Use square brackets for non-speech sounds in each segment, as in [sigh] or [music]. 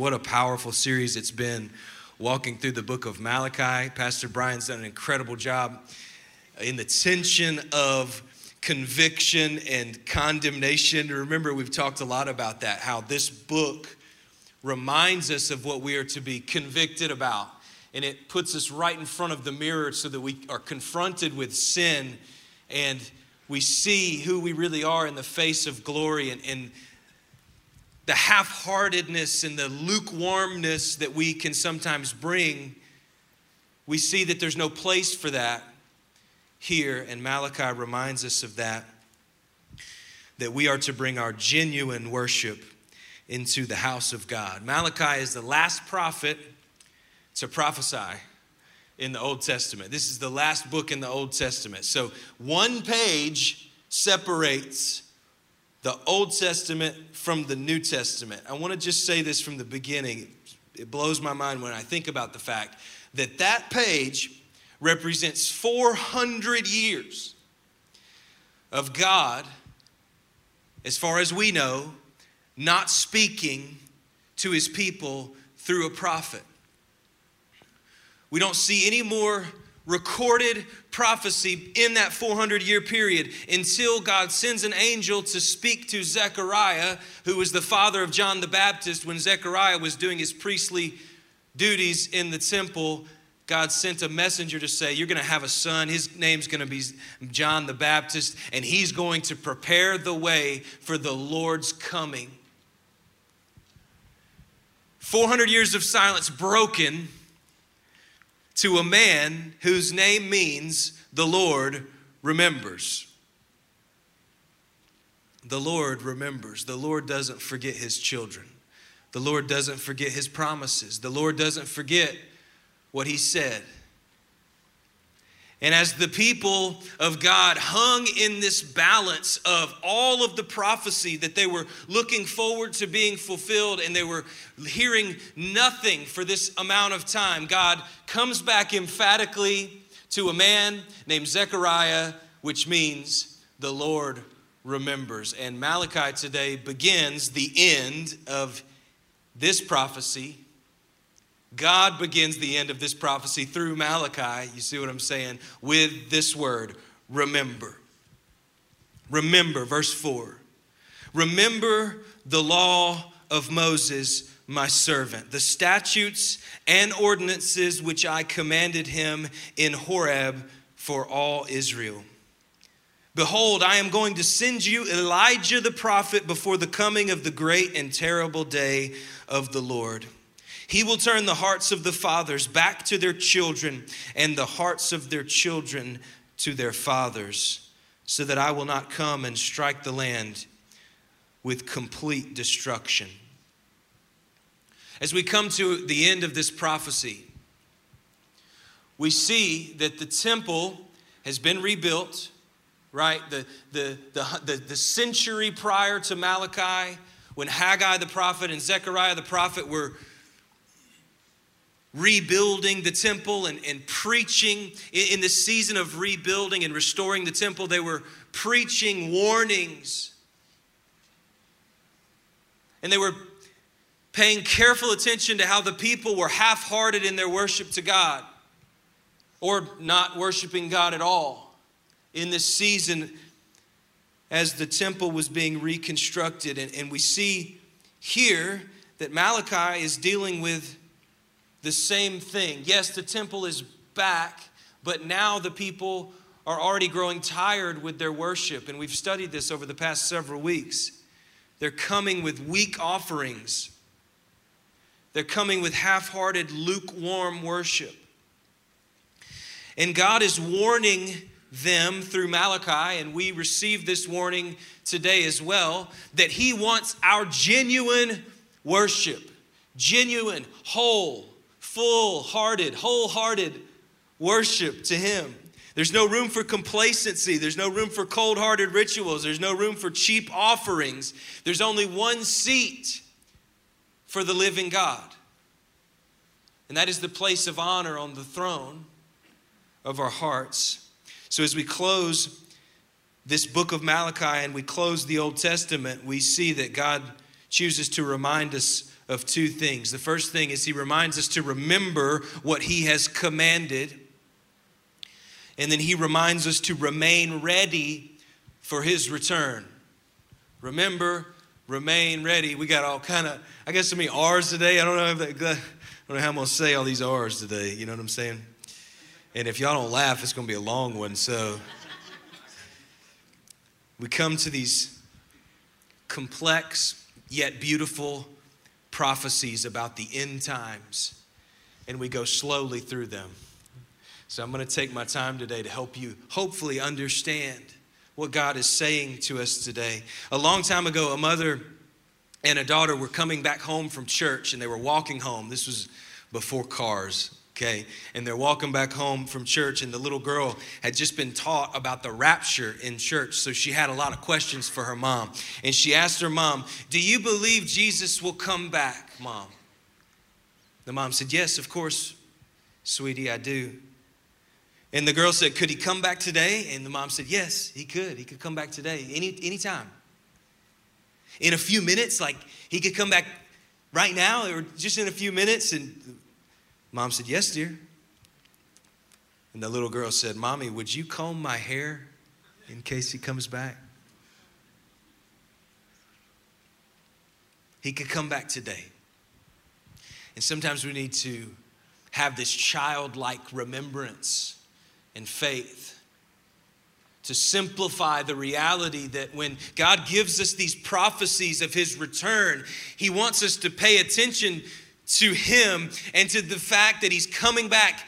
What a powerful series it's been walking through the book of Malachi. Pastor Brian's done an incredible job in the tension of conviction and condemnation. Remember, we've talked a lot about that, how this book reminds us of what we are to be convicted about. And it puts us right in front of the mirror so that we are confronted with sin and we see who we really are in the face of glory and, and the half heartedness and the lukewarmness that we can sometimes bring, we see that there's no place for that here. And Malachi reminds us of that, that we are to bring our genuine worship into the house of God. Malachi is the last prophet to prophesy in the Old Testament. This is the last book in the Old Testament. So one page separates the Old Testament from the New Testament. I want to just say this from the beginning. It blows my mind when I think about the fact that that page represents 400 years of God, as far as we know, not speaking to his people through a prophet. We don't see any more recorded prophecy in that 400 year period until God sends an angel to speak to Zechariah, who was the father of John the Baptist when Zechariah was doing his priestly duties in the temple. God sent a messenger to say, You're going to have a son. His name's going to be John the Baptist, and he's going to prepare the way for the Lord's coming. 400 years of silence broken to a man whose name means the Lord remembers. The Lord remembers. The Lord doesn't forget his children. The Lord doesn't forget his promises. The Lord doesn't forget what he said. And as the people of God hung in this balance of all of the prophecy that they were looking forward to being fulfilled and they were hearing nothing for this amount of time, God comes back emphatically to a man named Zechariah, which means the Lord remembers. And Malachi today begins the end of this prophecy God begins the end of this prophecy through Malachi, you see what I'm saying, with this word remember. Remember, verse 4. Remember the law of Moses, my servant, the statutes and ordinances which I commanded him in Horeb for all Israel. Behold, I am going to send you Elijah the prophet before the coming of the great and terrible day of the Lord. He will turn the hearts of the fathers back to their children and the hearts of their children to their fathers, so that I will not come and strike the land with complete destruction. As we come to the end of this prophecy, we see that the temple has been rebuilt, right? The, the, the, the, century prior to Malachi, when Haggai the prophet and Zechariah the prophet were rebuilding the temple and, and preaching. In, in this season of rebuilding and restoring the temple they were preaching warnings. And they were paying careful attention to how the people were half-hearted in their worship to god or not worshiping god at all in this season as the temple was being reconstructed. And, and we see here that malachi is dealing with the same thing. Yes, the temple is back, but now the people are already growing tired with their worship. And we've studied this over the past several weeks. They're coming with weak offerings, they're coming with half hearted, lukewarm worship. And God is warning them through Malachi, and we receive this warning today as well, that He wants our genuine worship, genuine, whole, full hearted, wholehearted worship to Him. There's no room for complacency. There's no room for cold hearted rituals. There's no room for cheap offerings. There's only one seat for the living God. And that is the place of honor on the throne of our hearts. So as we close this book of Malachi and we close the Old Testament, we see that God chooses to remind us of two things. The first thing is he reminds us to remember what he has commanded. And then he reminds us to remain ready for his return. Remember, remain ready. We got all kind of, I guess, so many R's today. I don't know if that, I don't know how I'm to say all these R's today. You know what I'm saying? And if y'all don't laugh, it's going to be a long one. So we come to these complex yet beautiful prophecies about the end times, and we go slowly through them. So I'm going to take my time today to help you hopefully understand what God is saying to us today. A long time ago, a mother and a daughter were coming back home from church and they were walking home. This was before cars okay? And they're walking back home from church, and the little girl had just been taught about the rapture in church. So she had a lot of questions for her mom. And she asked her mom, Do you believe Jesus will come back, mom? The mom said, Yes, of course, sweetie, I do. And the girl said, Could he come back today? And the mom said, Yes, he could. He could come back today, any anytime. In a few minutes, like he could come back right now or just in a few minutes. And Mom said, Yes, dear. And the little girl said, Mommy, would you comb my hair in case he comes back? He could come back today. And sometimes we need to have this childlike remembrance and faith to simplify the reality that when God gives us these prophecies of his return, he wants us to pay attention to Him and to the fact that He's coming back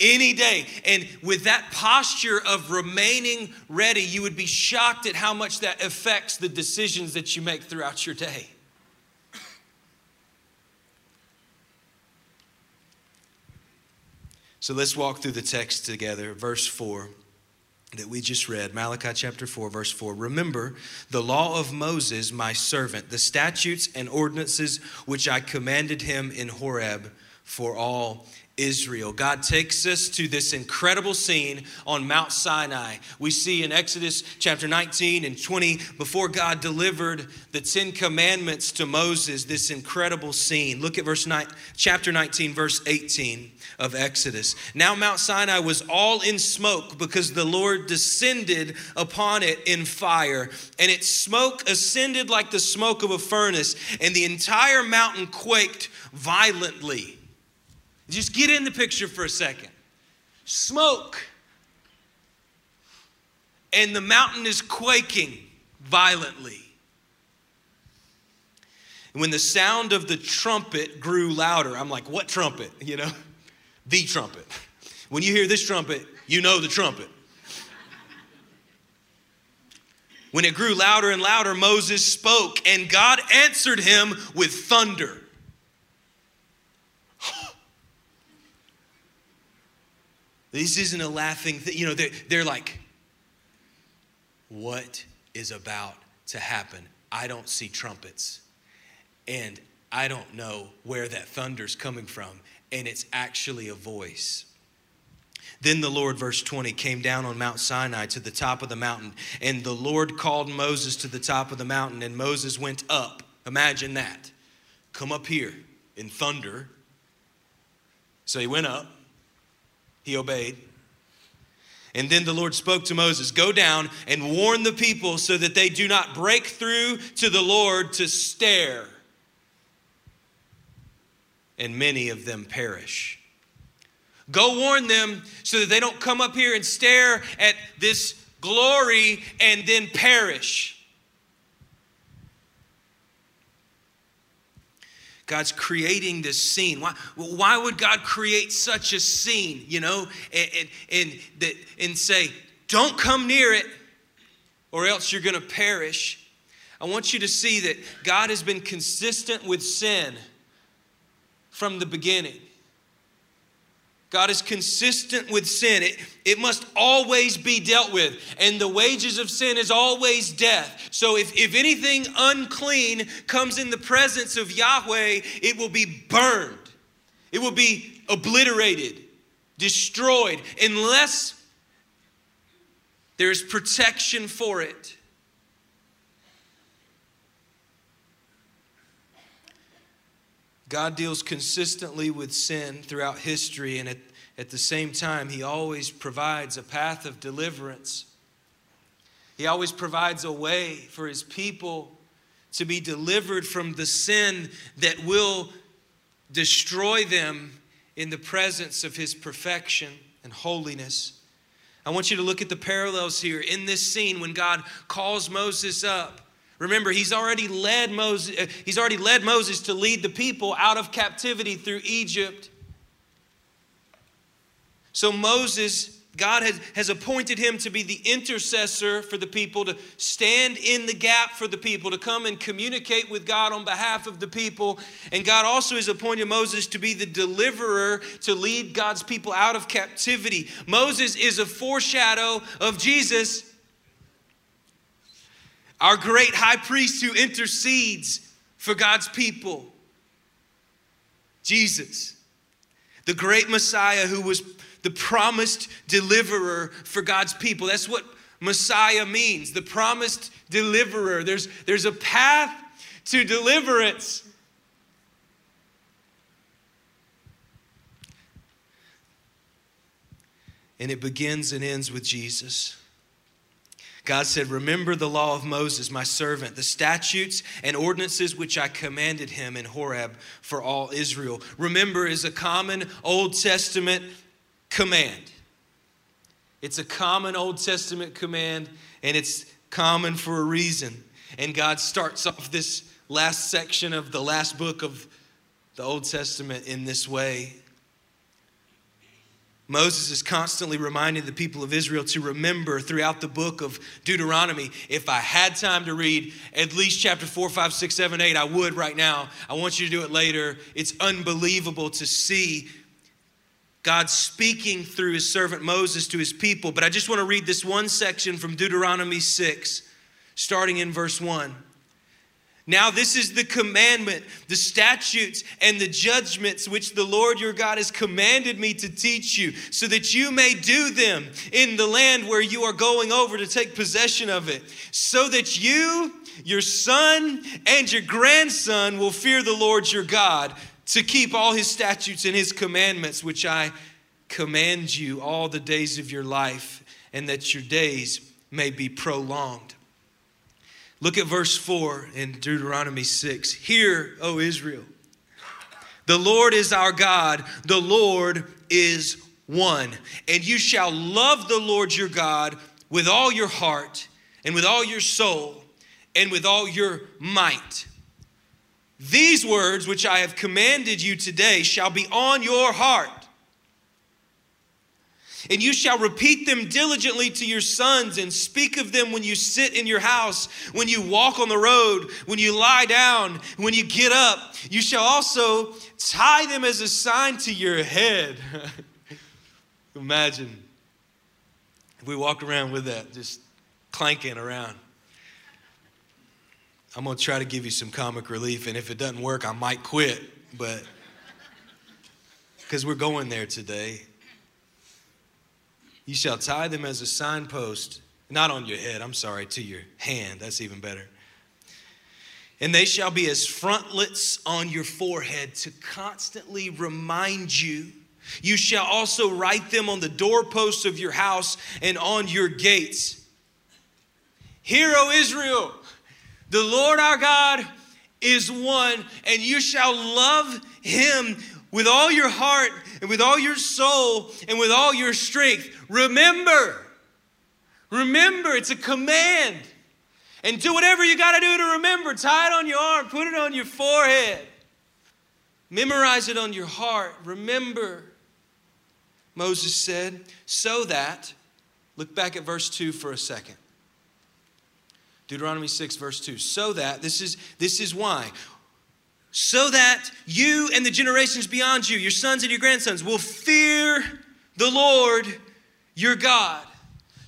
any day. And with that posture of remaining ready, you would be shocked at how much that affects the decisions that you make throughout your day. So let's walk through the text together. Verse 4 that we just read, Malachi chapter 4, verse 4. Remember the law of Moses, my servant, the statutes and ordinances which I commanded him in Horeb for all Israel. God takes us to this incredible scene on Mount Sinai. We see in Exodus chapter 19 and 20, before God delivered the Ten Commandments to Moses, this incredible scene. Look at verse 9, chapter 19, verse 18 of Exodus. Now Mount Sinai was all in smoke because the Lord descended upon it in fire, and its smoke ascended like the smoke of a furnace, and the entire mountain quaked violently. Just get in the picture for a second. Smoke, and the mountain is quaking violently. And when the sound of the trumpet grew louder, I'm like, what trumpet? [laughs] You know, the trumpet. When you hear this trumpet, you know the trumpet. When it grew louder and louder, Moses spoke, and God answered him with thunder. This isn't a laughing thing. You know, they're, they're like, what is about to happen? I don't see trumpets. And I don't know where that thunder's coming from. And it's actually a voice. Then the Lord, verse 20, came down on Mount Sinai to the top of the mountain. And the Lord called Moses to the top of the mountain. And Moses went up. Imagine that. Come up here in thunder. So he went up. He obeyed. And then the Lord spoke to Moses Go down and warn the people so that they do not break through to the Lord to stare. And many of them perish. Go warn them so that they don't come up here and stare at this glory and then perish. God's creating this scene. Why, why would God create such a scene, you know, and, and, and, and say, don't come near it or else you're going to perish? I want you to see that God has been consistent with sin from the beginning. God is consistent with sin. It, it must always be dealt with. And the wages of sin is always death. So if, if anything unclean comes in the presence of Yahweh, it will be burned, it will be obliterated, destroyed, unless there's protection for it. God deals consistently with sin throughout history, and at, at the same time, He always provides a path of deliverance. He always provides a way for His people to be delivered from the sin that will destroy them in the presence of His perfection and holiness. I want you to look at the parallels here in this scene when God calls Moses up. Remember, he's already led Moses, uh, he's already led Moses to lead the people out of captivity through Egypt. So Moses God has, has appointed him to be the intercessor for the people, to stand in the gap for the people, to come and communicate with God on behalf of the people. And God also has appointed Moses to be the deliverer to lead God's people out of captivity. Moses is a foreshadow of Jesus, our great high priest who intercedes for God's people. Jesus, the great Messiah who was the promised deliverer for God's people. That's what Messiah means, the promised deliverer. There's, there's a path to deliverance. And it begins and ends with Jesus. God said, Remember the law of Moses, my servant, the statutes and ordinances which I commanded him in Horeb for all Israel. Remember is a common Old Testament command. It's a common Old Testament command, and it's common for a reason. And God starts off this last section of the last book of the Old Testament in this way. Moses is constantly reminding the people of Israel to remember throughout the book of Deuteronomy. If I had time to read at least chapter 4, 5, 6, 7, 8, I would right now. I want you to do it later. It's unbelievable to see God speaking through his servant Moses to his people. But I just want to read this one section from Deuteronomy 6, starting in verse 1. Now, this is the commandment, the statutes, and the judgments which the Lord your God has commanded me to teach you, so that you may do them in the land where you are going over to take possession of it, so that you, your son, and your grandson will fear the Lord your God to keep all his statutes and his commandments, which I command you all the days of your life, and that your days may be prolonged. Look at verse 4 in Deuteronomy 6. Hear, O Israel, the Lord is our God, the Lord is one. And you shall love the Lord your God with all your heart, and with all your soul, and with all your might. These words which I have commanded you today shall be on your heart. And you shall repeat them diligently to your sons and speak of them when you sit in your house, when you walk on the road, when you lie down, when you get up. You shall also tie them as a sign to your head. [laughs] Imagine if we walked around with that, just clanking around. I'm going to try to give you some comic relief, and if it doesn't work, I might quit, but because we're going there today. You shall tie them as a signpost, not on your head, I'm sorry, to your hand. That's even better. And they shall be as frontlets on your forehead to constantly remind you. You shall also write them on the doorposts of your house and on your gates. Hear, O Israel, the Lord our God is one, and you shall love him with all your heart and with all your soul and with all your strength. Remember, remember, it's a command. And do whatever you got to do to remember. Tie it on your arm, put it on your forehead, memorize it on your heart. Remember, Moses said, so that, look back at verse 2 for a second. Deuteronomy 6, verse 2. So that, this is, this is why. So that you and the generations beyond you, your sons and your grandsons, will fear the Lord your God.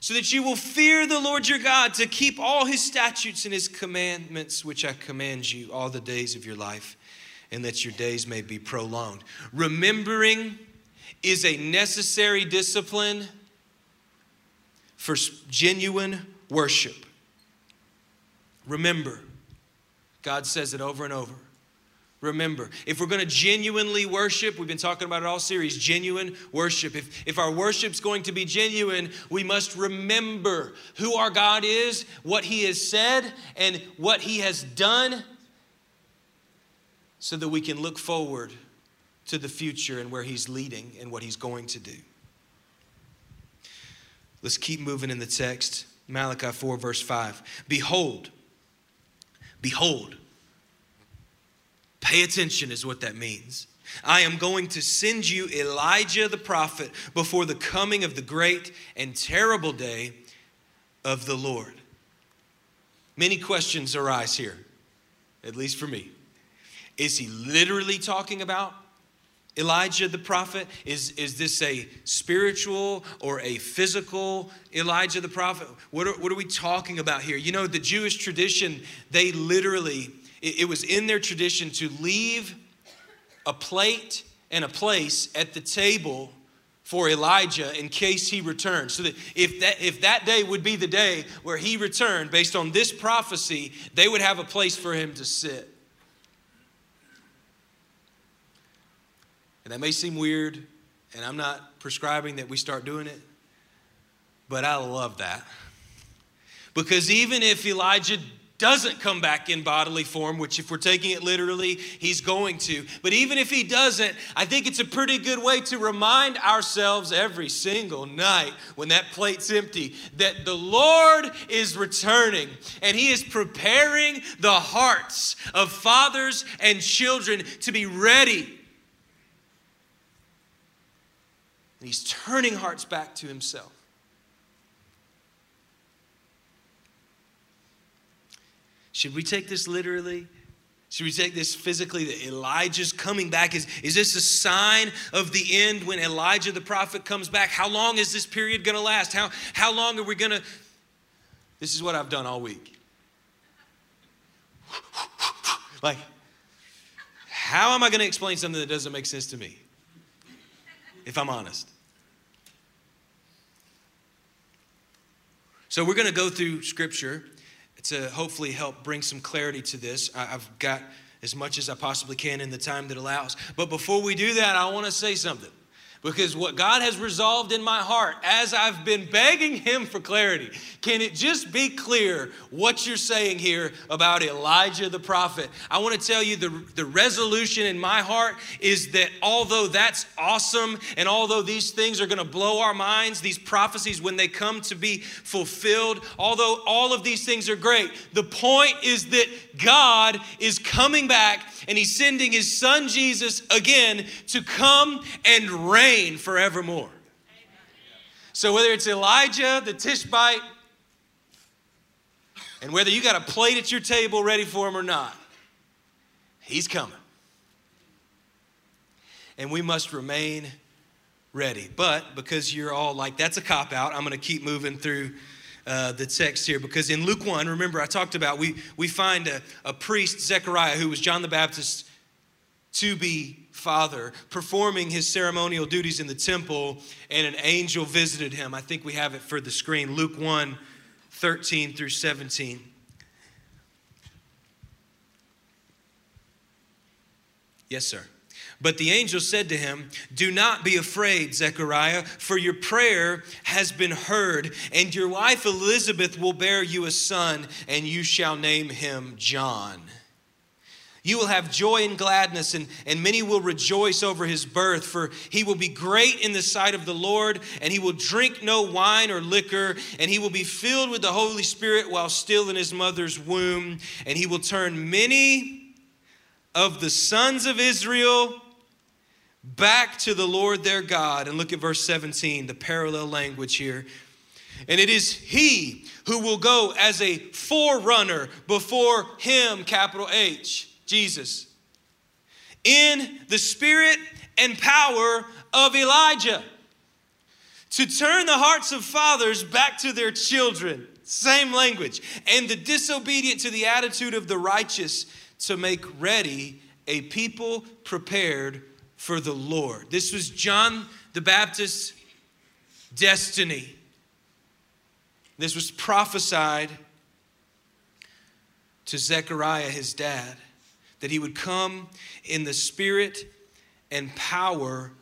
So that you will fear the Lord your God to keep all his statutes and his commandments, which I command you all the days of your life, and that your days may be prolonged. Remembering is a necessary discipline for genuine worship. Remember, God says it over and over. Remember. If we're going to genuinely worship, we've been talking about it all series, genuine worship. If, if our worship's going to be genuine, we must remember who our God is, what He has said, and what He has done so that we can look forward to the future and where He's leading and what He's going to do. Let's keep moving in the text. Malachi 4, verse 5. Behold, behold, pay attention, is what that means. I am going to send you Elijah the prophet before the coming of the great and terrible day of the Lord. Many questions arise here, at least for me. Is he literally talking about Elijah the prophet? Is, is this a spiritual or a physical Elijah the prophet? What are, what are we talking about here? You know, the Jewish tradition, they literally, it, it was in their tradition to leave a plate and a place at the table for Elijah in case he returned. So that if that if that day would be the day where he returned based on this prophecy, they would have a place for him to sit. And that may seem weird, and I'm not prescribing that we start doing it, but I love that. Because even if Elijah doesn't come back in bodily form, which, if we're taking it literally, he's going to. But even if he doesn't, I think it's a pretty good way to remind ourselves every single night when that plate's empty that the Lord is returning and he is preparing the hearts of fathers and children to be ready And he's turning hearts back to himself. Should we take this literally? Should we take this physically that Elijah's coming back? Is, is this a sign of the end when Elijah the prophet comes back? How long is this period going to last? How, how long are we going to? This is what I've done all week. like, how am I going to explain something that doesn't make sense to me? if I'm honest. So, we're going to go through scripture to hopefully help bring some clarity to this. I've got as much as I possibly can in the time that allows. But before we do that, I want to say something. Because what God has resolved in my heart as I've been begging Him for clarity, can it just be clear what you're saying here about Elijah the prophet? I want to tell you the, the resolution in my heart is that although that's awesome and although these things are going to blow our minds, these prophecies when they come to be fulfilled, although all of these things are great, the point is that God is coming back and He's sending His Son Jesus again to come and reign forevermore. So whether it's Elijah, the Tishbite, and whether you got a plate at your table ready for him or not, he's coming. And we must remain ready. But because you're all like, that's a cop out, I'm going to keep moving through uh, the text here. Because in Luke 1, remember I talked about, we, we find a, a priest, Zechariah, who was John the Baptist's to be father, performing his ceremonial duties in the temple, and an angel visited him. I think we have it for the screen Luke 1 13 through 17. Yes, sir. But the angel said to him, Do not be afraid, Zechariah, for your prayer has been heard, and your wife Elizabeth will bear you a son, and you shall name him John. You will have joy and gladness, and, and many will rejoice over his birth, for he will be great in the sight of the Lord, and he will drink no wine or liquor, and he will be filled with the Holy Spirit while still in his mother's womb, and he will turn many of the sons of Israel back to the Lord their God. And look at verse 17, the parallel language here. And it is he who will go as a forerunner before him, capital H Jesus, in the spirit and power of Elijah to turn the hearts of fathers back to their children. Same language. And the disobedient to the attitude of the righteous to make ready a people prepared for the Lord. This was John the Baptist's destiny. This was prophesied to Zechariah, his dad that he would come in the spirit and power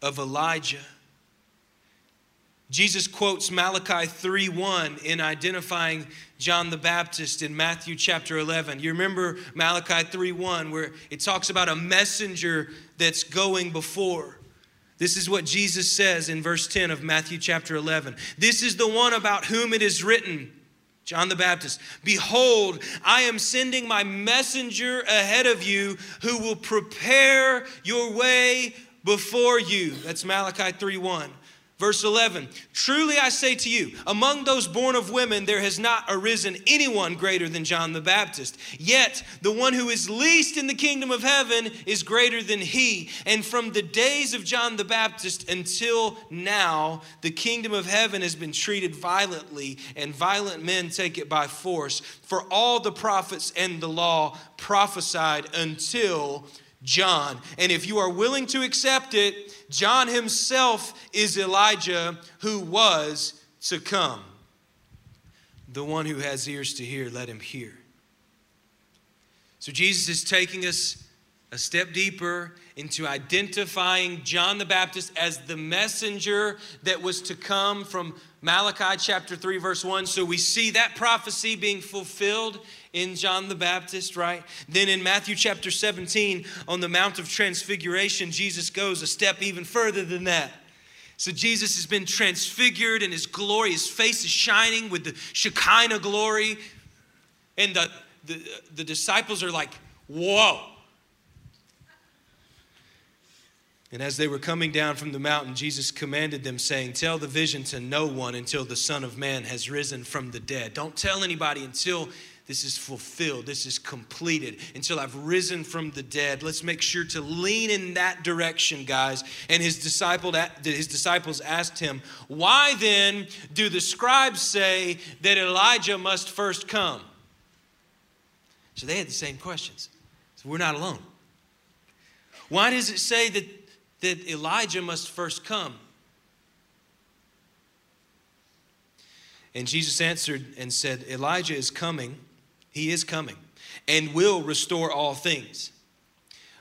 of Elijah. Jesus quotes Malachi 3:1 in identifying John the Baptist in Matthew chapter 11. You remember Malachi 3:1 where it talks about a messenger that's going before. This is what Jesus says in verse 10 of Matthew chapter 11. This is the one about whom it is written, John the Baptist, Behold, I am sending my messenger ahead of you who will prepare your way before you. That's Malachi 3 1. Verse 11 Truly I say to you, among those born of women, there has not arisen anyone greater than John the Baptist. Yet the one who is least in the kingdom of heaven is greater than he. And from the days of John the Baptist until now, the kingdom of heaven has been treated violently, and violent men take it by force. For all the prophets and the law prophesied until John. And if you are willing to accept it, John himself is Elijah who was to come. The one who has ears to hear, let him hear. So Jesus is taking us a step deeper into identifying John the Baptist as the messenger that was to come from Malachi chapter 3, verse 1. So we see that prophecy being fulfilled in John the Baptist, right? Then in Matthew chapter 17, on the Mount of Transfiguration, Jesus goes a step even further than that. So Jesus has been transfigured and his glory, his face is shining with the Shekinah glory. And the, the, the disciples are like, whoa. And as they were coming down from the mountain, Jesus commanded them, saying, Tell the vision to no one until the Son of Man has risen from the dead. Don't tell anybody until this is fulfilled, this is completed, until I've risen from the dead. Let's make sure to lean in that direction, guys. And his, disciple, his disciples asked him, Why then do the scribes say that Elijah must first come? So they had the same questions. So we're not alone. Why does it say that, that Elijah must first come? And Jesus answered and said, Elijah is coming he is coming and will restore all things.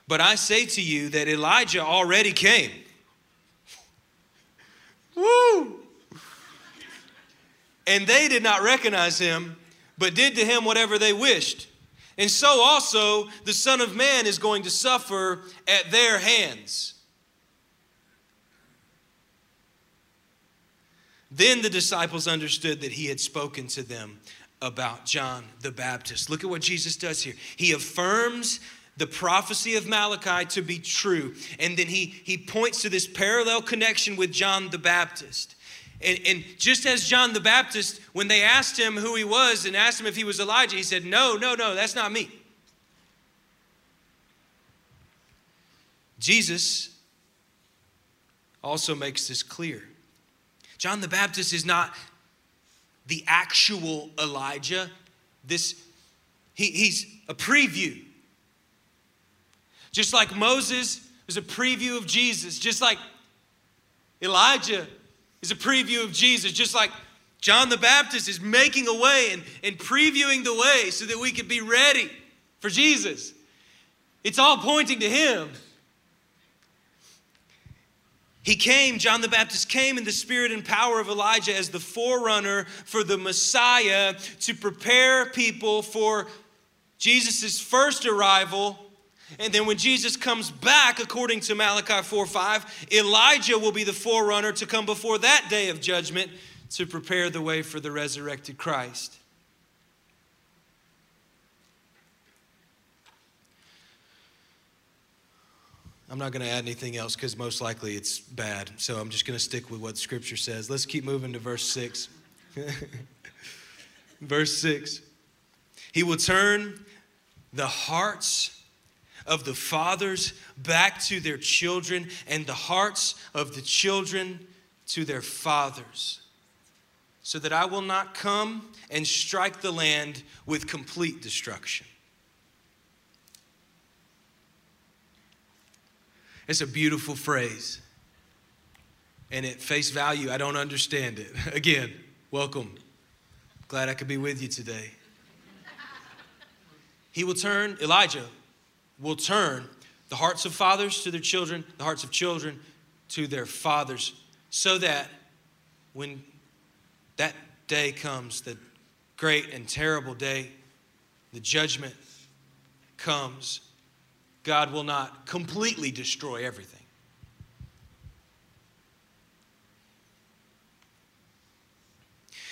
But I say to you that Elijah already came. [laughs] Woo! And they did not recognize him, but did to him whatever they wished. And so also the Son of Man is going to suffer at their hands. Then the disciples understood that he had spoken to them about John the Baptist. Look at what Jesus does here. He affirms the prophecy of Malachi to be true, and then he, he points to this parallel connection with John the Baptist. And, and, just as John the Baptist, when they asked him who he was and asked him if he was Elijah, he said, No, no, no, that's not me. Jesus also makes this clear. John the Baptist is not the actual Elijah. This, he, he's a preview. Just like Moses was a preview of Jesus, just like Elijah is a preview of Jesus, just like John the Baptist is making a way and, and previewing the way so that we could be ready for Jesus. It's all pointing to him. He came, John the Baptist came in the spirit and power of Elijah as the forerunner for the Messiah to prepare people for Jesus' first arrival. And then when Jesus comes back, according to Malachi 4 5, Elijah will be the forerunner to come before that day of judgment to prepare the way for the resurrected Christ. I'm not going to add anything else because most likely it's bad. So I'm just going to stick with what Scripture says. Let's keep moving to verse 6. [laughs] verse 6. He will turn the hearts of the fathers back to their children, and the hearts of the children to their fathers, so that I will not come and strike the land with complete destruction. It's a beautiful phrase. And at face value, I don't understand it. [laughs] Again, welcome. Glad I could be with you today. He will turn, Elijah will turn the hearts of fathers to their children, the hearts of children to their fathers, so that when that day comes, the great and terrible day, the judgment comes, God will not completely destroy everything.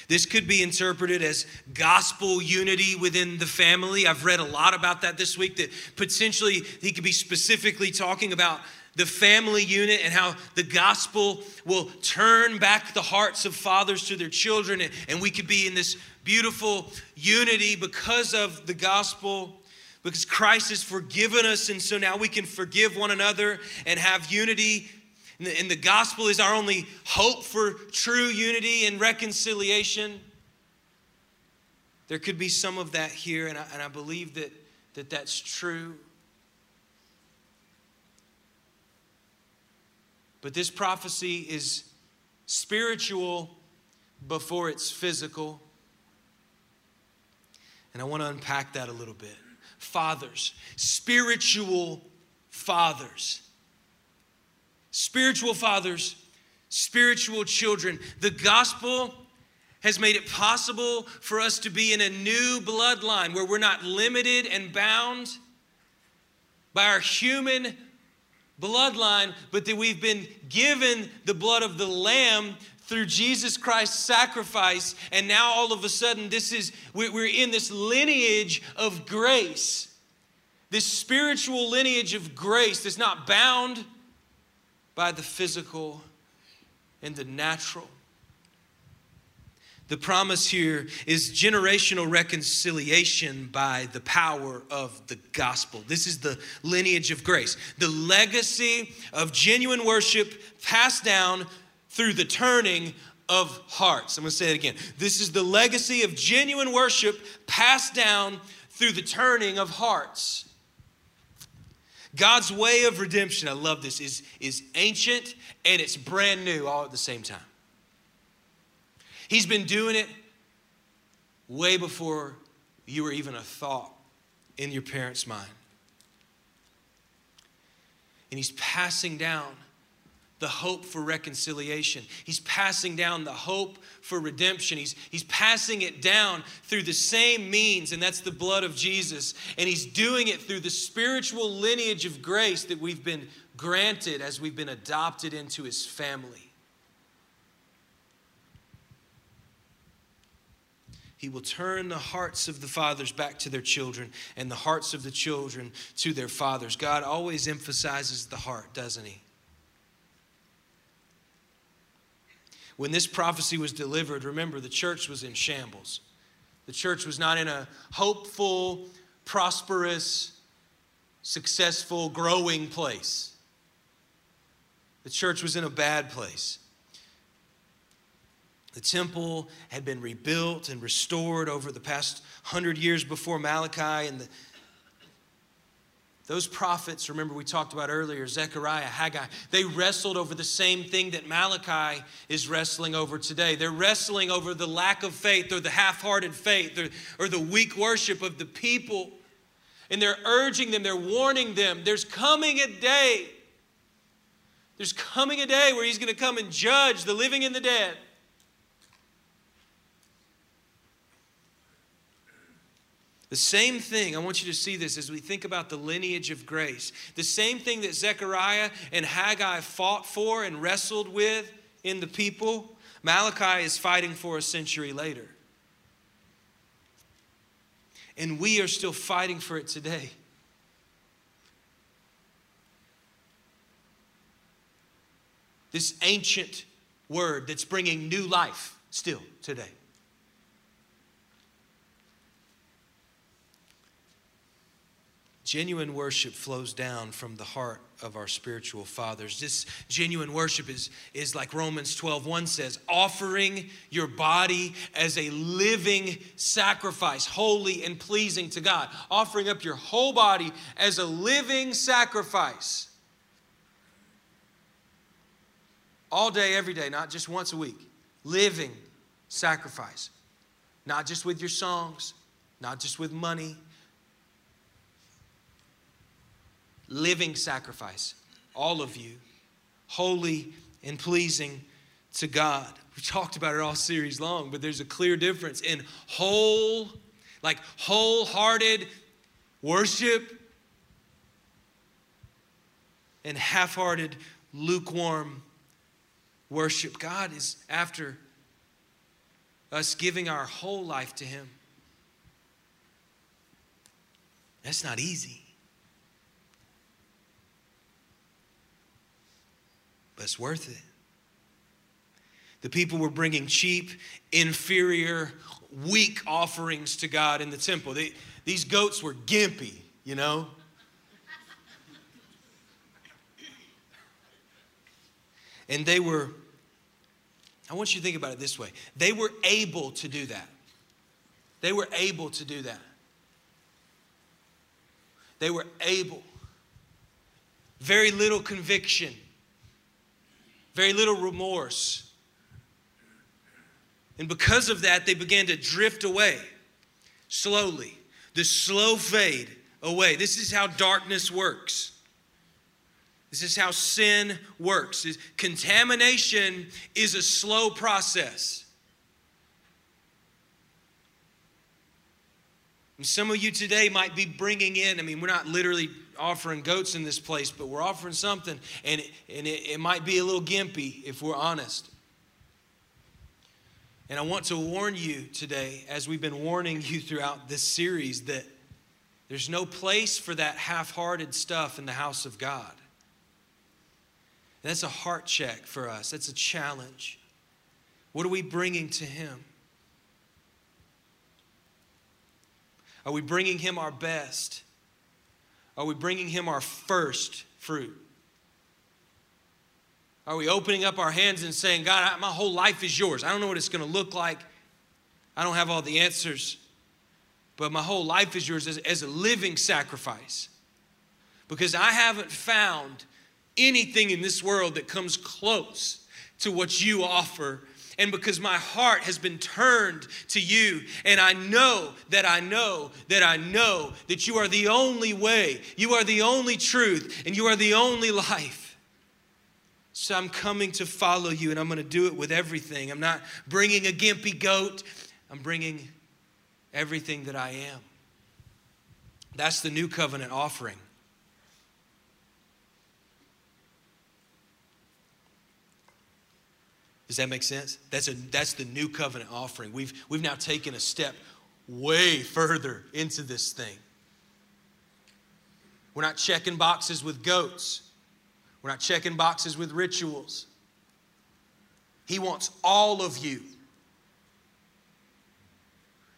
This could be interpreted as gospel unity within the family. I've read a lot about that this week, that potentially he could be specifically talking about the family unit and how the gospel will turn back the hearts of fathers to their children. And we could be in this beautiful unity because of the gospel because Christ has forgiven us, and so now we can forgive one another and have unity and the, and the gospel is our only hope for true unity and reconciliation. There could be some of that here, and I, and I believe that, that that's true. But this prophecy is spiritual before it's physical. And I want to unpack that a little bit. Fathers, spiritual fathers spiritual fathers, spiritual children. The gospel has made it possible for us to be in a new bloodline where we're not limited and bound by our human bloodline, but that we've been given the blood of the Lamb through Jesus Christ's sacrifice. And now all of a sudden, this is, we're in this lineage of grace, this spiritual lineage of grace that's not bound by the physical and the natural. The promise here is generational reconciliation by the power of the gospel. This is the lineage of grace, the legacy of genuine worship passed down through the turning of hearts. I'm going to say it again. This is the legacy of genuine worship passed down through the turning of hearts. God's way of redemption, I love this, is, is ancient and it's brand new all at the same time. He's been doing it way before you were even a thought in your parents' mind. And He's passing down the hope for reconciliation. He's passing down the hope for redemption. He's, he's passing it down through the same means, and that's the blood of Jesus. And he's doing it through the spiritual lineage of grace that we've been granted as we've been adopted into his family. He will turn the hearts of the fathers back to their children and the hearts of the children to their fathers. God always emphasizes the heart, doesn't he? When this prophecy was delivered, remember the church was in shambles. The church was not in a hopeful, prosperous, successful, growing place. The church was in a bad place. The temple had been rebuilt and restored over the past hundred years before Malachi, and the, those prophets, remember we talked about earlier, Zechariah, Haggai, they wrestled over the same thing that Malachi is wrestling over today. They're wrestling over the lack of faith or the half hearted faith or, or the weak worship of the people. And they're urging them, they're warning them, there's coming a day. There's coming a day where he's going to come and judge the living and the dead. The same thing, I want you to see this as we think about the lineage of grace. The same thing that Zechariah and Haggai fought for and wrestled with in the people, Malachi is fighting for a century later. And we are still fighting for it today. This ancient word that's bringing new life still today. Genuine worship flows down from the heart of our spiritual fathers. This genuine worship is, is like Romans 12 1 says, offering your body as a living sacrifice, holy and pleasing to God. Offering up your whole body as a living sacrifice. All day, every day, not just once a week. Living sacrifice. Not just with your songs, not just with money living sacrifice, all of you, holy and pleasing to God. We talked about it all series long, but there's a clear difference in whole, like wholehearted worship and half hearted, lukewarm worship. God is after us giving our whole life to Him. That's not easy. But it's worth it. The people were bringing cheap, inferior, weak offerings to God in the temple. They, these goats were gimpy, you know? And they were, I want you to think about it this way they were able to do that. They were able to do that. They were able. Very little conviction, very little remorse. And because of that, they began to drift away slowly. The slow fade away. This is how darkness works. This is how sin works. Contamination is a slow process. And some of you today might be bringing in, I mean, we're not literally offering goats in this place, but we're offering something, and, it, and it, it might be a little gimpy if we're honest. And I want to warn you today, as we've been warning you throughout this series, that there's no place for that half hearted stuff in the house of God. that's a heart check for us, that's a challenge. What are we bringing to Him? Are we bringing Him our best? Are we bringing Him our first fruit? Are we opening up our hands and saying, God, my whole life is yours? I don't know what it's going to look like. I don't have all the answers, but my whole life is yours as, as a living sacrifice. Because I haven't found anything in this world that comes close to what you offer and because my heart has been turned to you, and I know that I know that I know that you are the only way, you are the only truth, and you are the only life. So I'm coming to follow you, and I'm going to do it with everything. I'm not bringing a gimpy goat, I'm bringing everything that I am. That's the new covenant offering. Does that make sense? That's, a, that's the new covenant offering. We've, we've now taken a step way further into this thing. We're not checking boxes with goats. We're not checking boxes with rituals. He wants all of you.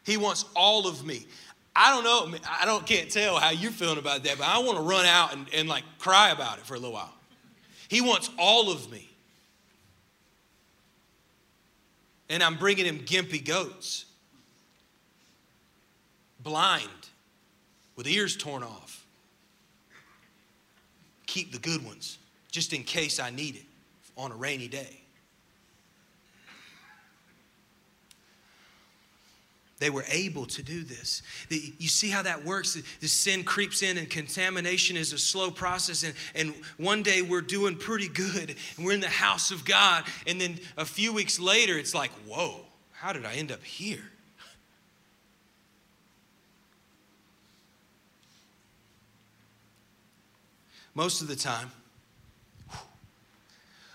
He wants all of me. I don't know, I don't can't tell how you're feeling about that, but I want to run out and, and like cry about it for a little while. He wants all of me. And I'm bringing him gimpy goats, blind, with ears torn off. Keep the good ones just in case I need it on a rainy day. They were able to do this. You see how that works? The sin creeps in, and contamination is a slow process. And, and one day we're doing pretty good, and we're in the house of God. And then a few weeks later, it's like, whoa, how did I end up here? Most of the time,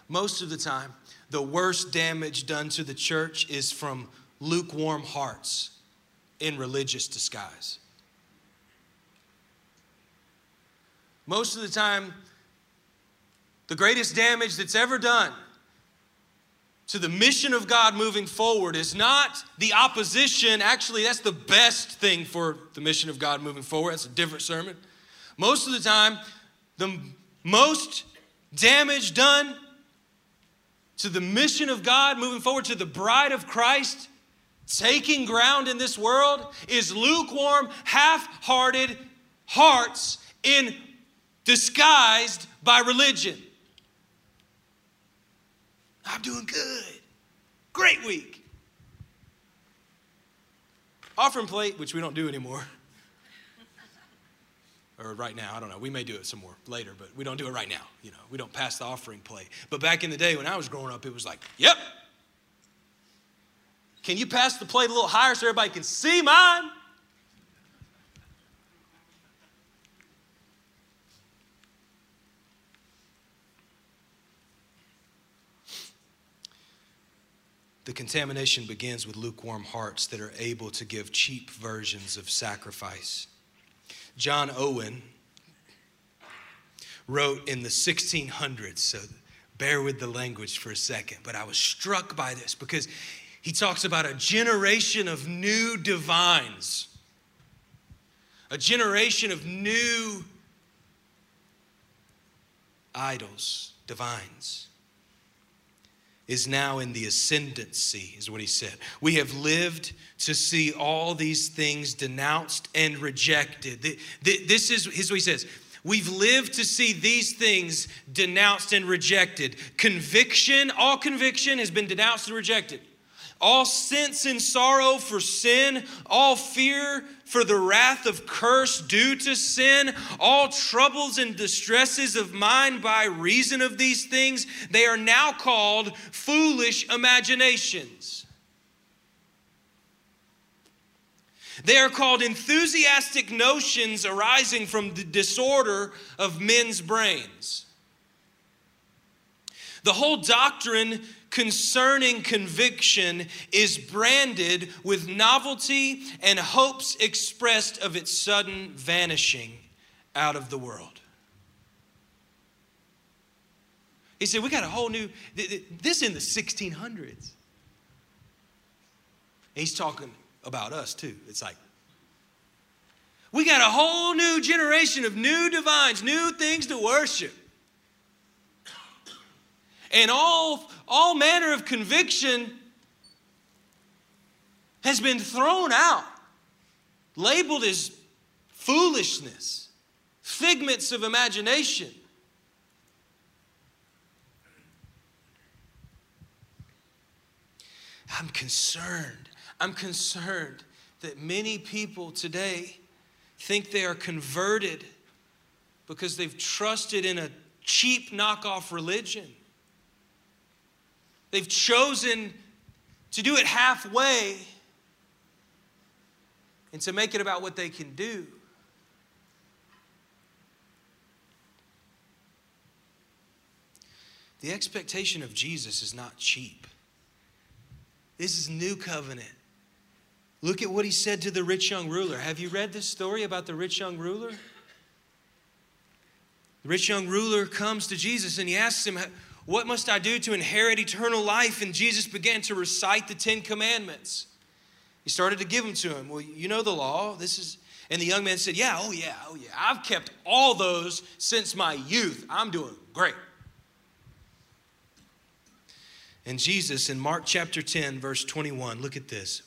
most of the time, the worst damage done to the church is from lukewarm hearts in religious disguise. Most of the time, the greatest damage that's ever done to the mission of God moving forward is not the opposition. Actually, that's the best thing for the mission of God moving forward. That's a different sermon. Most of the time, the most damage done to the mission of God moving forward, to the bride of Christ taking ground in this world, is lukewarm, half hearted hearts in disguised by religion. I'm doing good. Great week. Offering plate, which we don't do anymore. or right now. I don't know. We may do it some more later, but we don't do it right now. You know, we don't pass the offering plate. But back in the day when I was growing up, it was like, yep. Can you pass the plate a little higher so everybody can see mine? The contamination begins with lukewarm hearts that are able to give cheap versions of sacrifice. John Owen wrote in the 1600s, so bear with the language for a second, but I was struck by this because he talks about a generation of new divines, a generation of new idols, divines is now in the ascendancy, is what he said. We have lived to see all these things denounced and rejected. This is, is what he says. We've lived to see these things denounced and rejected. Conviction, all conviction has been denounced and rejected all sense and sorrow for sin, all fear for the wrath of curse due to sin, all troubles and distresses of mind by reason of these things, they are now called foolish imaginations. They are called enthusiastic notions arising from the disorder of men's brains. The whole doctrine concerning conviction is branded with novelty and hopes expressed of its sudden vanishing out of the world. He said, We got a whole new, this in the 1600s. He's talking about us too. It's like, we got a whole new generation of new divines, new things to worship and all, all manner of conviction has been thrown out, labeled as foolishness, figments of imagination. I'm concerned. I'm concerned that many people today think they are converted because they've trusted in a cheap knockoff religion. They've chosen to do it halfway and to make it about what they can do. The expectation of Jesus is not cheap. This is new covenant. Look at what he said to the rich young ruler. Have you read this story about the rich young ruler? The rich young ruler comes to Jesus and he asks him, what must I do to inherit eternal life? And Jesus began to recite the Ten Commandments. He started to give them to him. Well, you know the law. This is, and the young man said, Yeah, oh yeah, oh yeah. I've kept all those since my youth. I'm doing great. And Jesus, in Mark chapter 10, verse 21, look at this.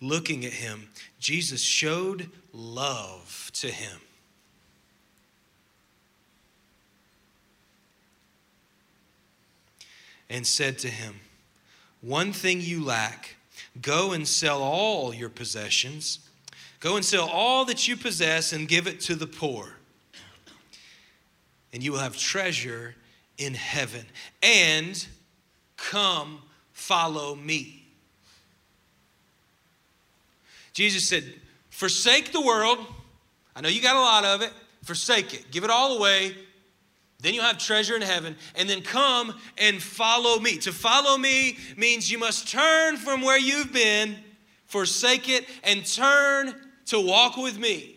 Looking at him, Jesus showed love to him. And said to him, One thing you lack, go and sell all your possessions. Go and sell all that you possess and give it to the poor. And you will have treasure in heaven. And come follow me. Jesus said, Forsake the world. I know you got a lot of it. Forsake it. Give it all away. Then you'll have treasure in heaven. And then come and follow me. To follow me means you must turn from where you've been, forsake it, and turn to walk with me,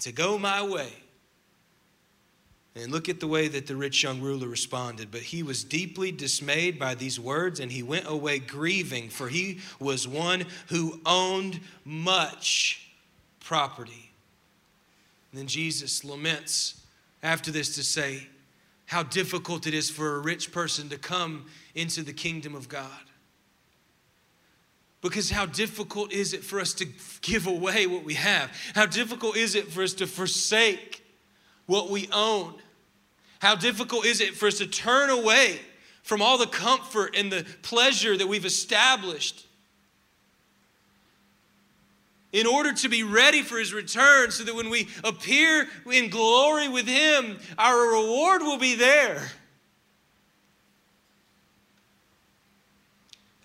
to go my way. And look at the way that the rich young ruler responded. But he was deeply dismayed by these words, and he went away grieving, for he was one who owned much property. And then Jesus laments after this to say how difficult it is for a rich person to come into the kingdom of God. Because how difficult is it for us to give away what we have? How difficult is it for us to forsake what we own? How difficult is it for us to turn away from all the comfort and the pleasure that we've established in order to be ready for his return, so that when we appear in glory with him, our reward will be there.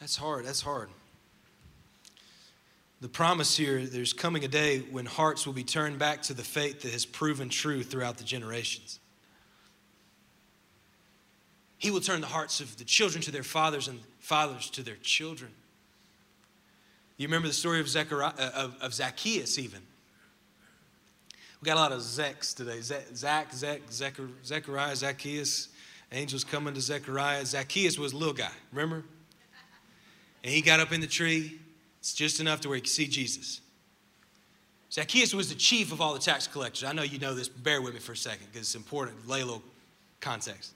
That's hard. That's hard. The promise here there's coming a day when hearts will be turned back to the faith that has proven true throughout the generations. He will turn the hearts of the children to their fathers and fathers to their children. You remember the story of, Zechariah, uh, of, of Zacchaeus, even. We got a lot of Zechs today. Zach, Zach, Zechariah, Zacchaeus. Angels coming to Zechariah. Zacchaeus was a little guy, remember? And he got up in the tree. It's just enough to where he could see Jesus. Zacchaeus was the chief of all the tax collectors. I know you know this, bear with me for a second because it's important. Lay little context.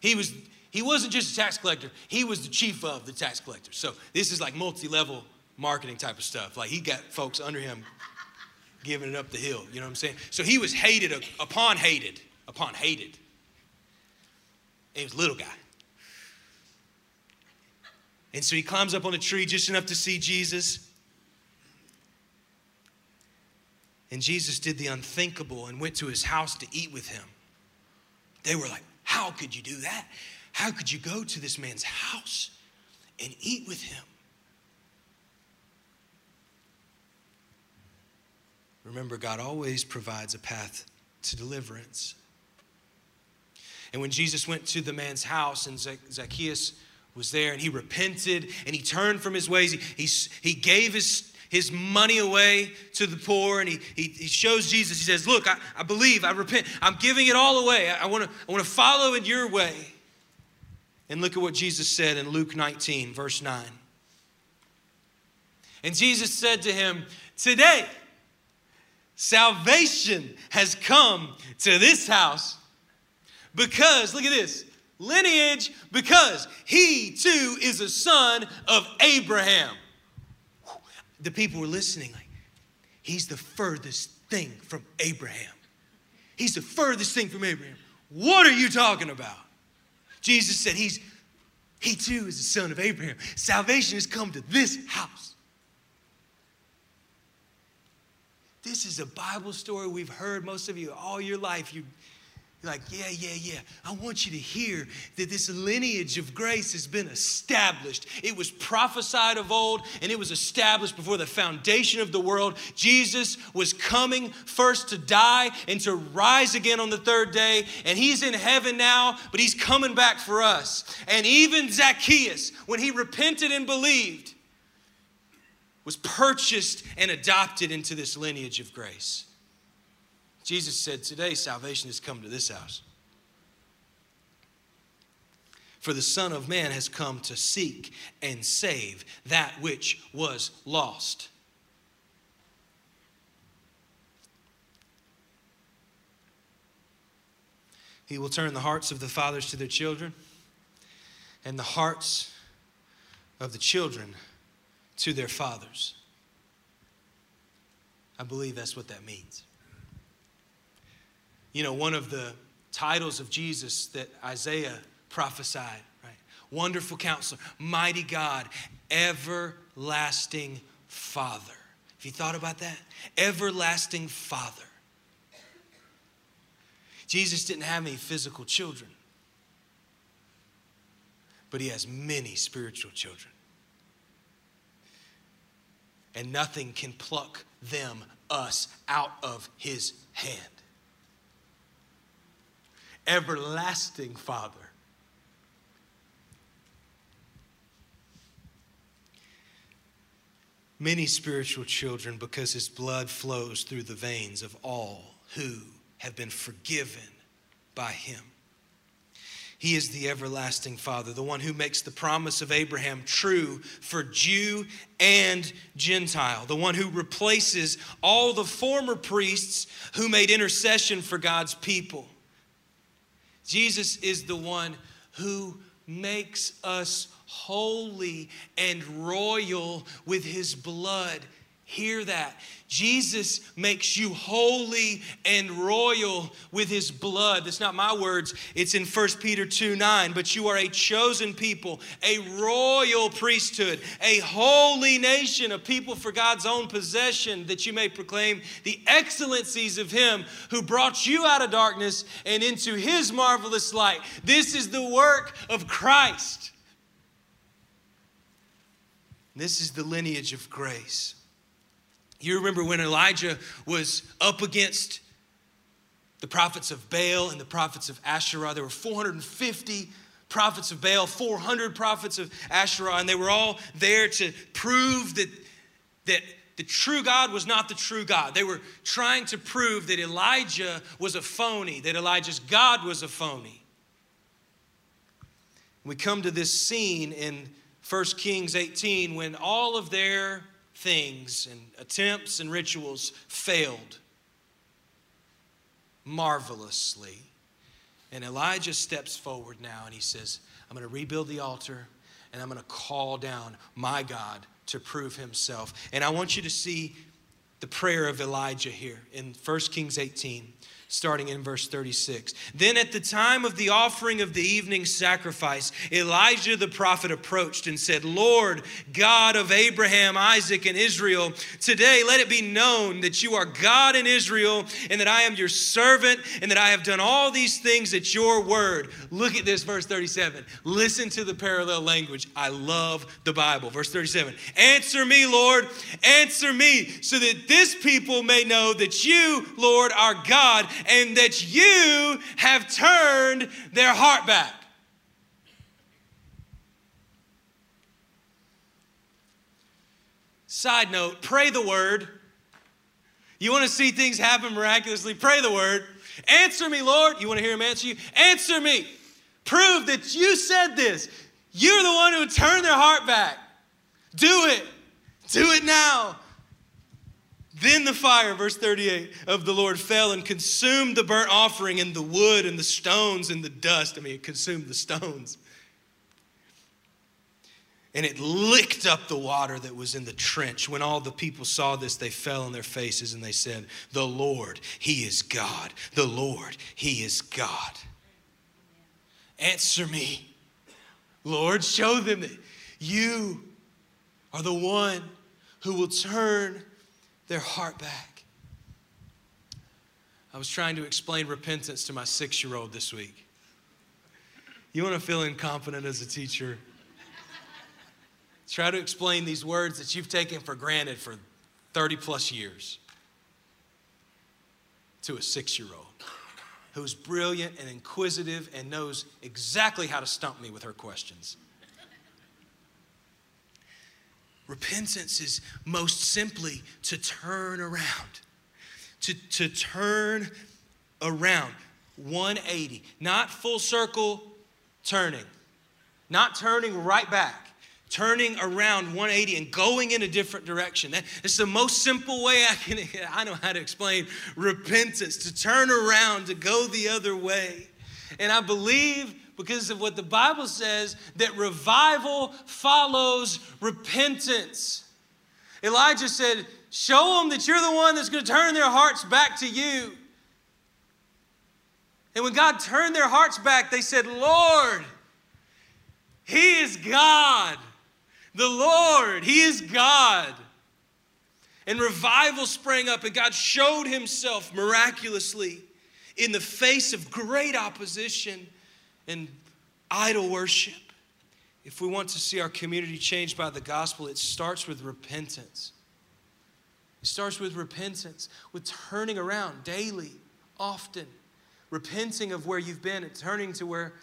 He was he wasn't just a tax collector, he was the chief of the tax collectors. So this is like multi-level marketing type of stuff. Like he got folks under him giving it up the hill. You know what I'm saying? So he was hated upon hated, upon hated. He was a little guy. And so he climbs up on a tree just enough to see Jesus. And Jesus did the unthinkable and went to his house to eat with him. They were like, how could you do that? How could you go to this man's house and eat with him? Remember, God always provides a path to deliverance. And when Jesus went to the man's house and Zacchaeus was there and he repented and he turned from his ways, he, he, he gave his his money away to the poor and he, he, he shows Jesus. He says, Look, I, I believe, I repent, I'm giving it all away. I, I want to I wanna follow in your way. And look at what Jesus said in Luke 19, verse 9. And Jesus said to him, Today, salvation has come to this house because, look at this, lineage, because he too is a son of Abraham the people were listening like, he's the furthest thing from Abraham. He's the furthest thing from Abraham. What are you talking about? Jesus said, He's he too is the son of Abraham. Salvation has come to this house. This is a Bible story we've heard most of you all your life. You you're like, yeah, yeah, yeah. I want you to hear that this lineage of grace has been established. It was prophesied of old and it was established before the foundation of the world. Jesus was coming first to die and to rise again on the third day. And he's in heaven now, but he's coming back for us. And even Zacchaeus, when he repented and believed, was purchased and adopted into this lineage of grace. Jesus said, Today salvation has come to this house. For the Son of Man has come to seek and save that which was lost. He will turn the hearts of the fathers to their children and the hearts of the children to their fathers. I believe that's what that means. You know, one of the titles of Jesus that Isaiah prophesied, right? Wonderful counselor, mighty God, everlasting Father. Have you thought about that? Everlasting Father. Jesus didn't have any physical children, but he has many spiritual children. And nothing can pluck them, us, out of his hand everlasting Father. Many spiritual children, because his blood flows through the veins of all who have been forgiven by him. He is the everlasting Father, the one who makes the promise of Abraham true for Jew and Gentile, the one who replaces all the former priests who made intercession for God's people. Jesus is the one who makes us holy and royal with his blood. Hear that. Jesus makes you holy and royal with his blood. That's not my words. It's in 1 Peter 2 9. But you are a chosen people, a royal priesthood, a holy nation, a people for God's own possession, that you may proclaim the excellencies of him who brought you out of darkness and into his marvelous light. This is the work of Christ. This is the lineage of grace. You remember when Elijah was up against the prophets of Baal and the prophets of Asherah. There were 450 prophets of Baal, 400 prophets of Asherah, and they were all there to prove that, that the true God was not the true God. They were trying to prove that Elijah was a phony, that Elijah's God was a phony. We come to this scene in 1 Kings 18 when all of their things and attempts and rituals failed marvelously. And Elijah steps forward now and he says, I'm going to rebuild the altar and I'm going to call down my God to prove himself. And I want you to see the prayer of Elijah here in 1 Kings 18 starting in verse 36. Then at the time of the offering of the evening sacrifice, Elijah the prophet approached and said, Lord, God of Abraham, Isaac, and Israel, today let it be known that you are God in Israel and that I am your servant and that I have done all these things at your word. Look at this, verse 37. Listen to the parallel language. I love the Bible. Verse 37 Answer me, Lord, answer me, so that this people may know that you, Lord, are God and that you have turned their heart back. Side note, pray the word. You want to see things happen miraculously? Pray the word. Answer me, Lord. You want to hear him answer you? Answer me. Prove that you said this. You're the one who turned their heart back. Do it. Do it now. Then the fire, verse 38, of the Lord fell and consumed the burnt offering and the wood and the stones and the dust. I mean, it consumed the stones. And it licked up the water that was in the trench. When all the people saw this, they fell on their faces and they said, The Lord, He is God. The Lord, He is God. Answer me, Lord. Show them that you are the one who will turn their heart back. I was trying to explain repentance to my six year old this week. You want to feel incompetent as a teacher? Try to explain these words that you've taken for granted for 30 plus years to a six year old who's brilliant and inquisitive and knows exactly how to stump me with her questions. Repentance is most simply to turn around, to, to turn around. 180, not full circle turning, not turning right back, turning around 180 and going in a different direction. That, that's the most simple way I can [laughs] I know how to explain repentance, to turn around, to go the other way. And I believe because of what the Bible says that revival follows repentance. Elijah said, Show them that you're the one that's going to turn their hearts back to you. And when God turned their hearts back, they said, Lord, He is God. The Lord, He is God. And revival sprang up, and God showed Himself miraculously in the face of great opposition and idol worship. If we want to see our community changed by the gospel, it starts with repentance. It starts with repentance, with turning around daily, often, repenting of where you've been and turning to where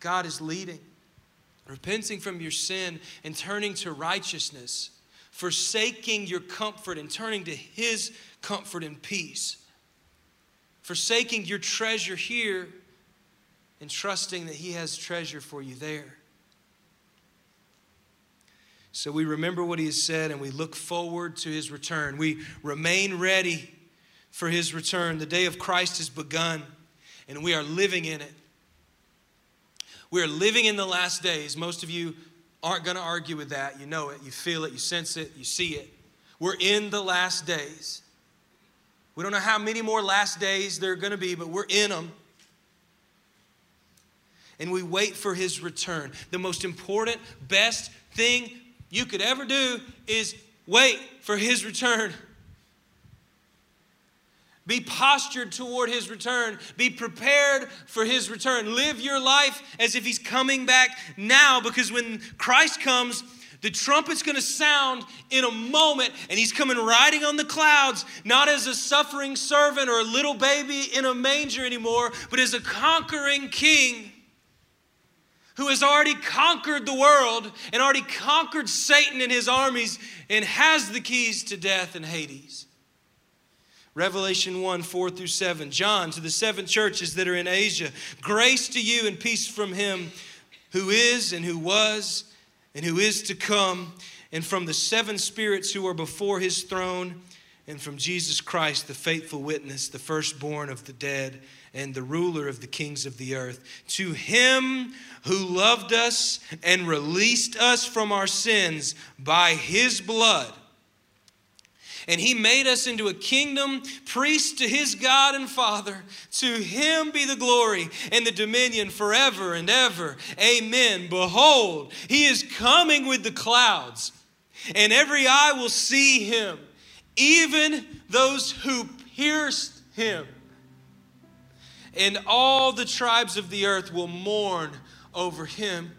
God is leading, repenting from your sin and turning to righteousness, forsaking your comfort and turning to His comfort and peace, forsaking your treasure here and trusting that He has treasure for you there. So we remember what He has said and we look forward to His return. We remain ready for His return. The day of Christ has begun and we are living in it. We are living in the last days. Most of you aren't going to argue with that. You know it, you feel it, you sense it, you see it. We're in the last days. We don't know how many more last days there are going to be, but we're in them. And we wait for his return. The most important, best thing you could ever do is wait for his return. Be postured toward his return. Be prepared for his return. Live your life as if he's coming back now because when Christ comes, the trumpet's gonna sound in a moment, and he's coming riding on the clouds, not as a suffering servant or a little baby in a manger anymore, but as a conquering king who has already conquered the world and already conquered Satan and his armies and has the keys to death and Hades. Revelation 1 4 through 7. John, to the seven churches that are in Asia, grace to you and peace from him who is and who was and who is to come, and from the seven spirits who are before his throne, and from Jesus Christ, the faithful witness, the firstborn of the dead, and the ruler of the kings of the earth. To him who loved us and released us from our sins by his blood and he made us into a kingdom, priest to his God and Father. To him be the glory and the dominion forever and ever. Amen. Behold, he is coming with the clouds, and every eye will see him, even those who pierced him. And all the tribes of the earth will mourn over him.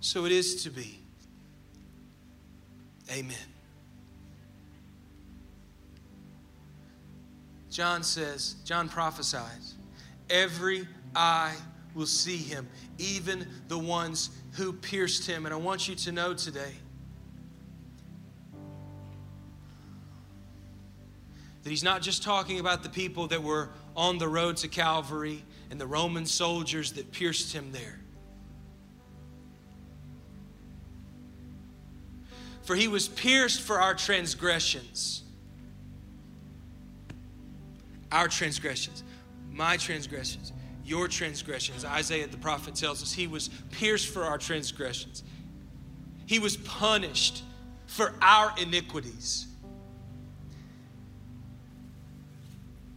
So it is to be. Amen. John says, John prophesies, every eye will see him, even the ones who pierced him. And I want you to know today that he's not just talking about the people that were on the road to Calvary and the Roman soldiers that pierced him there. For he was pierced for our transgressions our transgressions, my transgressions, your transgressions. Isaiah the prophet tells us he was pierced for our transgressions, he was punished for our iniquities.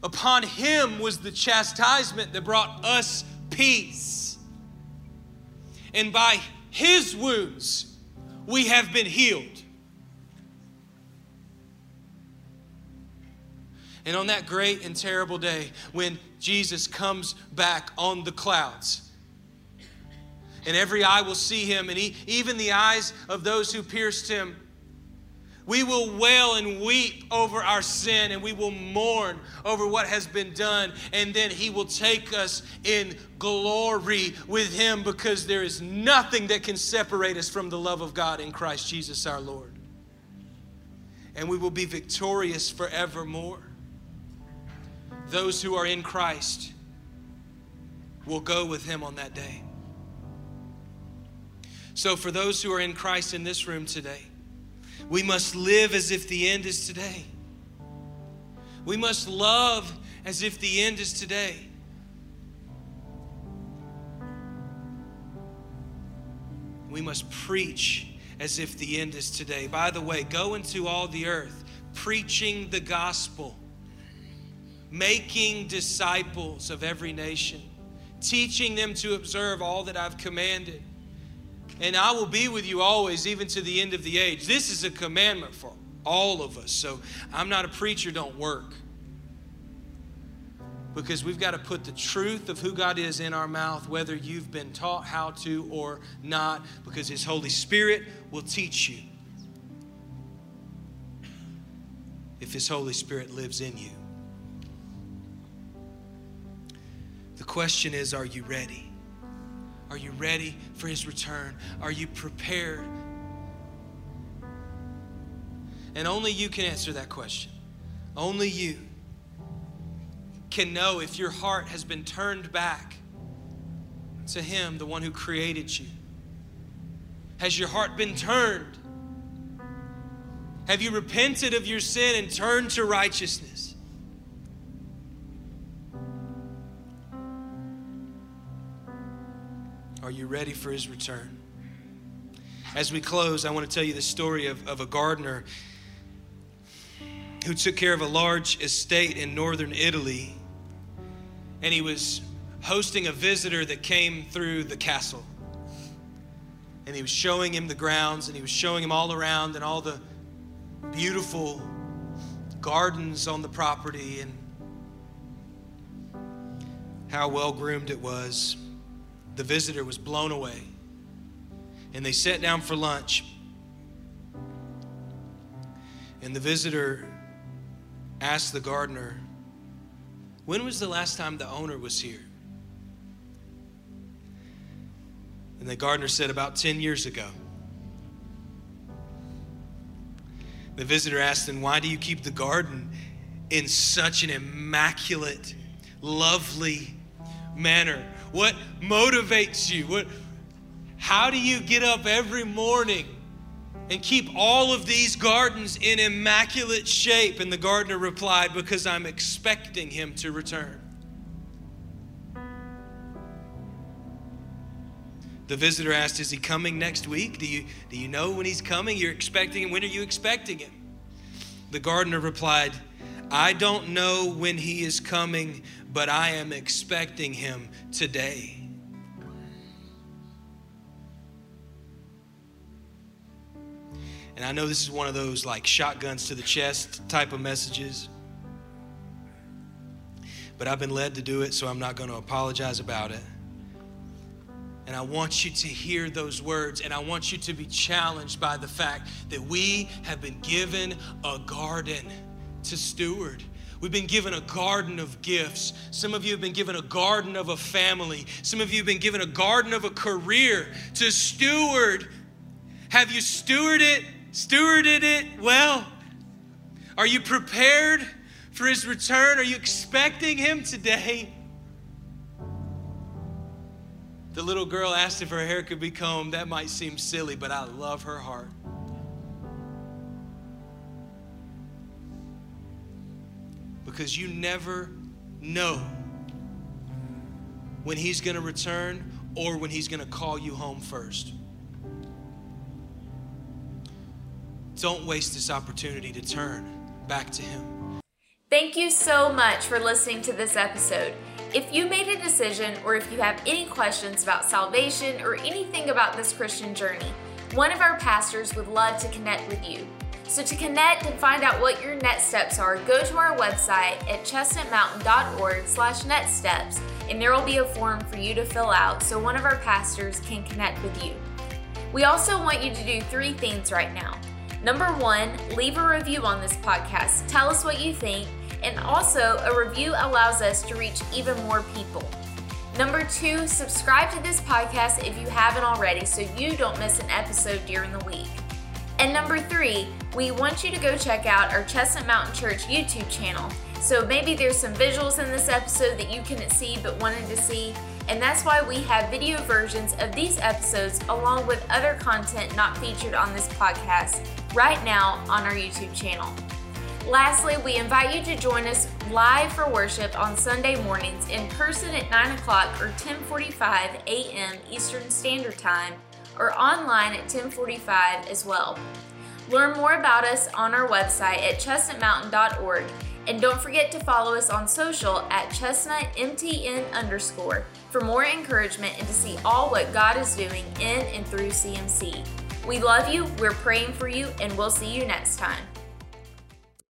Upon him was the chastisement that brought us peace. And by his wounds, we have been healed. And on that great and terrible day, when Jesus comes back on the clouds, and every eye will see him, and he, even the eyes of those who pierced him, we will wail and weep over our sin, and we will mourn over what has been done. And then He will take us in glory with Him because there is nothing that can separate us from the love of God in Christ Jesus our Lord. And we will be victorious forevermore those who are in Christ will go with him on that day. So, for those who are in Christ in this room today, we must live as if the end is today. We must love as if the end is today. We must preach as if the end is today. By the way, go into all the earth preaching the gospel making disciples of every nation, teaching them to observe all that I've commanded. And I will be with you always, even to the end of the age. This is a commandment for all of us. So I'm not a preacher, don't work. Because we've got to put the truth of who God is in our mouth, whether you've been taught how to or not, because His Holy Spirit will teach you. If His Holy Spirit lives in you. The question is are you ready? Are you ready for his return? Are you prepared? And only you can answer that question. Only you can know if your heart has been turned back to him, the one who created you. Has your heart been turned? Have you repented of your sin and turned to righteousness? Are you ready for his return? As we close, I want to tell you the story of, of a gardener who took care of a large estate in northern Italy, and he was hosting a visitor that came through the castle. And he was showing him the grounds, and he was showing him all around and all the beautiful gardens on the property and how well groomed it was. The visitor was blown away. And they sat down for lunch. And the visitor asked the gardener, When was the last time the owner was here? And the gardener said, About 10 years ago. The visitor asked him, Why do you keep the garden in such an immaculate, lovely manner? What motivates you? What, how do you get up every morning and keep all of these gardens in immaculate shape? And the gardener replied, Because I'm expecting him to return. The visitor asked, Is he coming next week? Do you, do you know when he's coming? You're expecting him. When are you expecting him? The gardener replied, I don't know when he is coming, but I am expecting him today. And I know this is one of those like shotguns to the chest type of messages. But I've been led to do it, so I'm not going to apologize about it. And I want you to hear those words, and I want you to be challenged by the fact that we have been given a garden to steward. We've been given a garden of gifts. Some of you have been given a garden of a family. Some of you have been given a garden of a career to steward. Have you stewarded it? stewarded it well? Are you prepared for his return? Are you expecting him today? The little girl asked if her hair could be combed. That might seem silly, but I love her heart. Because you never know when he's going to return or when he's going to call you home first. Don't waste this opportunity to turn back to him. Thank you so much for listening to this episode. If you made a decision or if you have any questions about salvation or anything about this Christian journey, one of our pastors would love to connect with you. So to connect and find out what your next steps are, go to our website at chestnutmountain.org slash next steps and there will be a form for you to fill out so one of our pastors can connect with you. We also want you to do three things right now. Number one, leave a review on this podcast. Tell us what you think and also, a review allows us to reach even more people. Number two, subscribe to this podcast if you haven't already so you don't miss an episode during the week. And number three, we want you to go check out our Chestnut Mountain Church YouTube channel. So maybe there's some visuals in this episode that you couldn't see but wanted to see. And that's why we have video versions of these episodes along with other content not featured on this podcast right now on our YouTube channel. Lastly, we invite you to join us live for worship on Sunday mornings in person at 9 o'clock or 10:45 a.m. Eastern Standard Time, or online at 10:45 as well. Learn more about us on our website at chestnutmountain.org, and don't forget to follow us on social at chestnutmtn underscore for more encouragement and to see all what God is doing in and through CMC. We love you, we're praying for you, and we'll see you next time.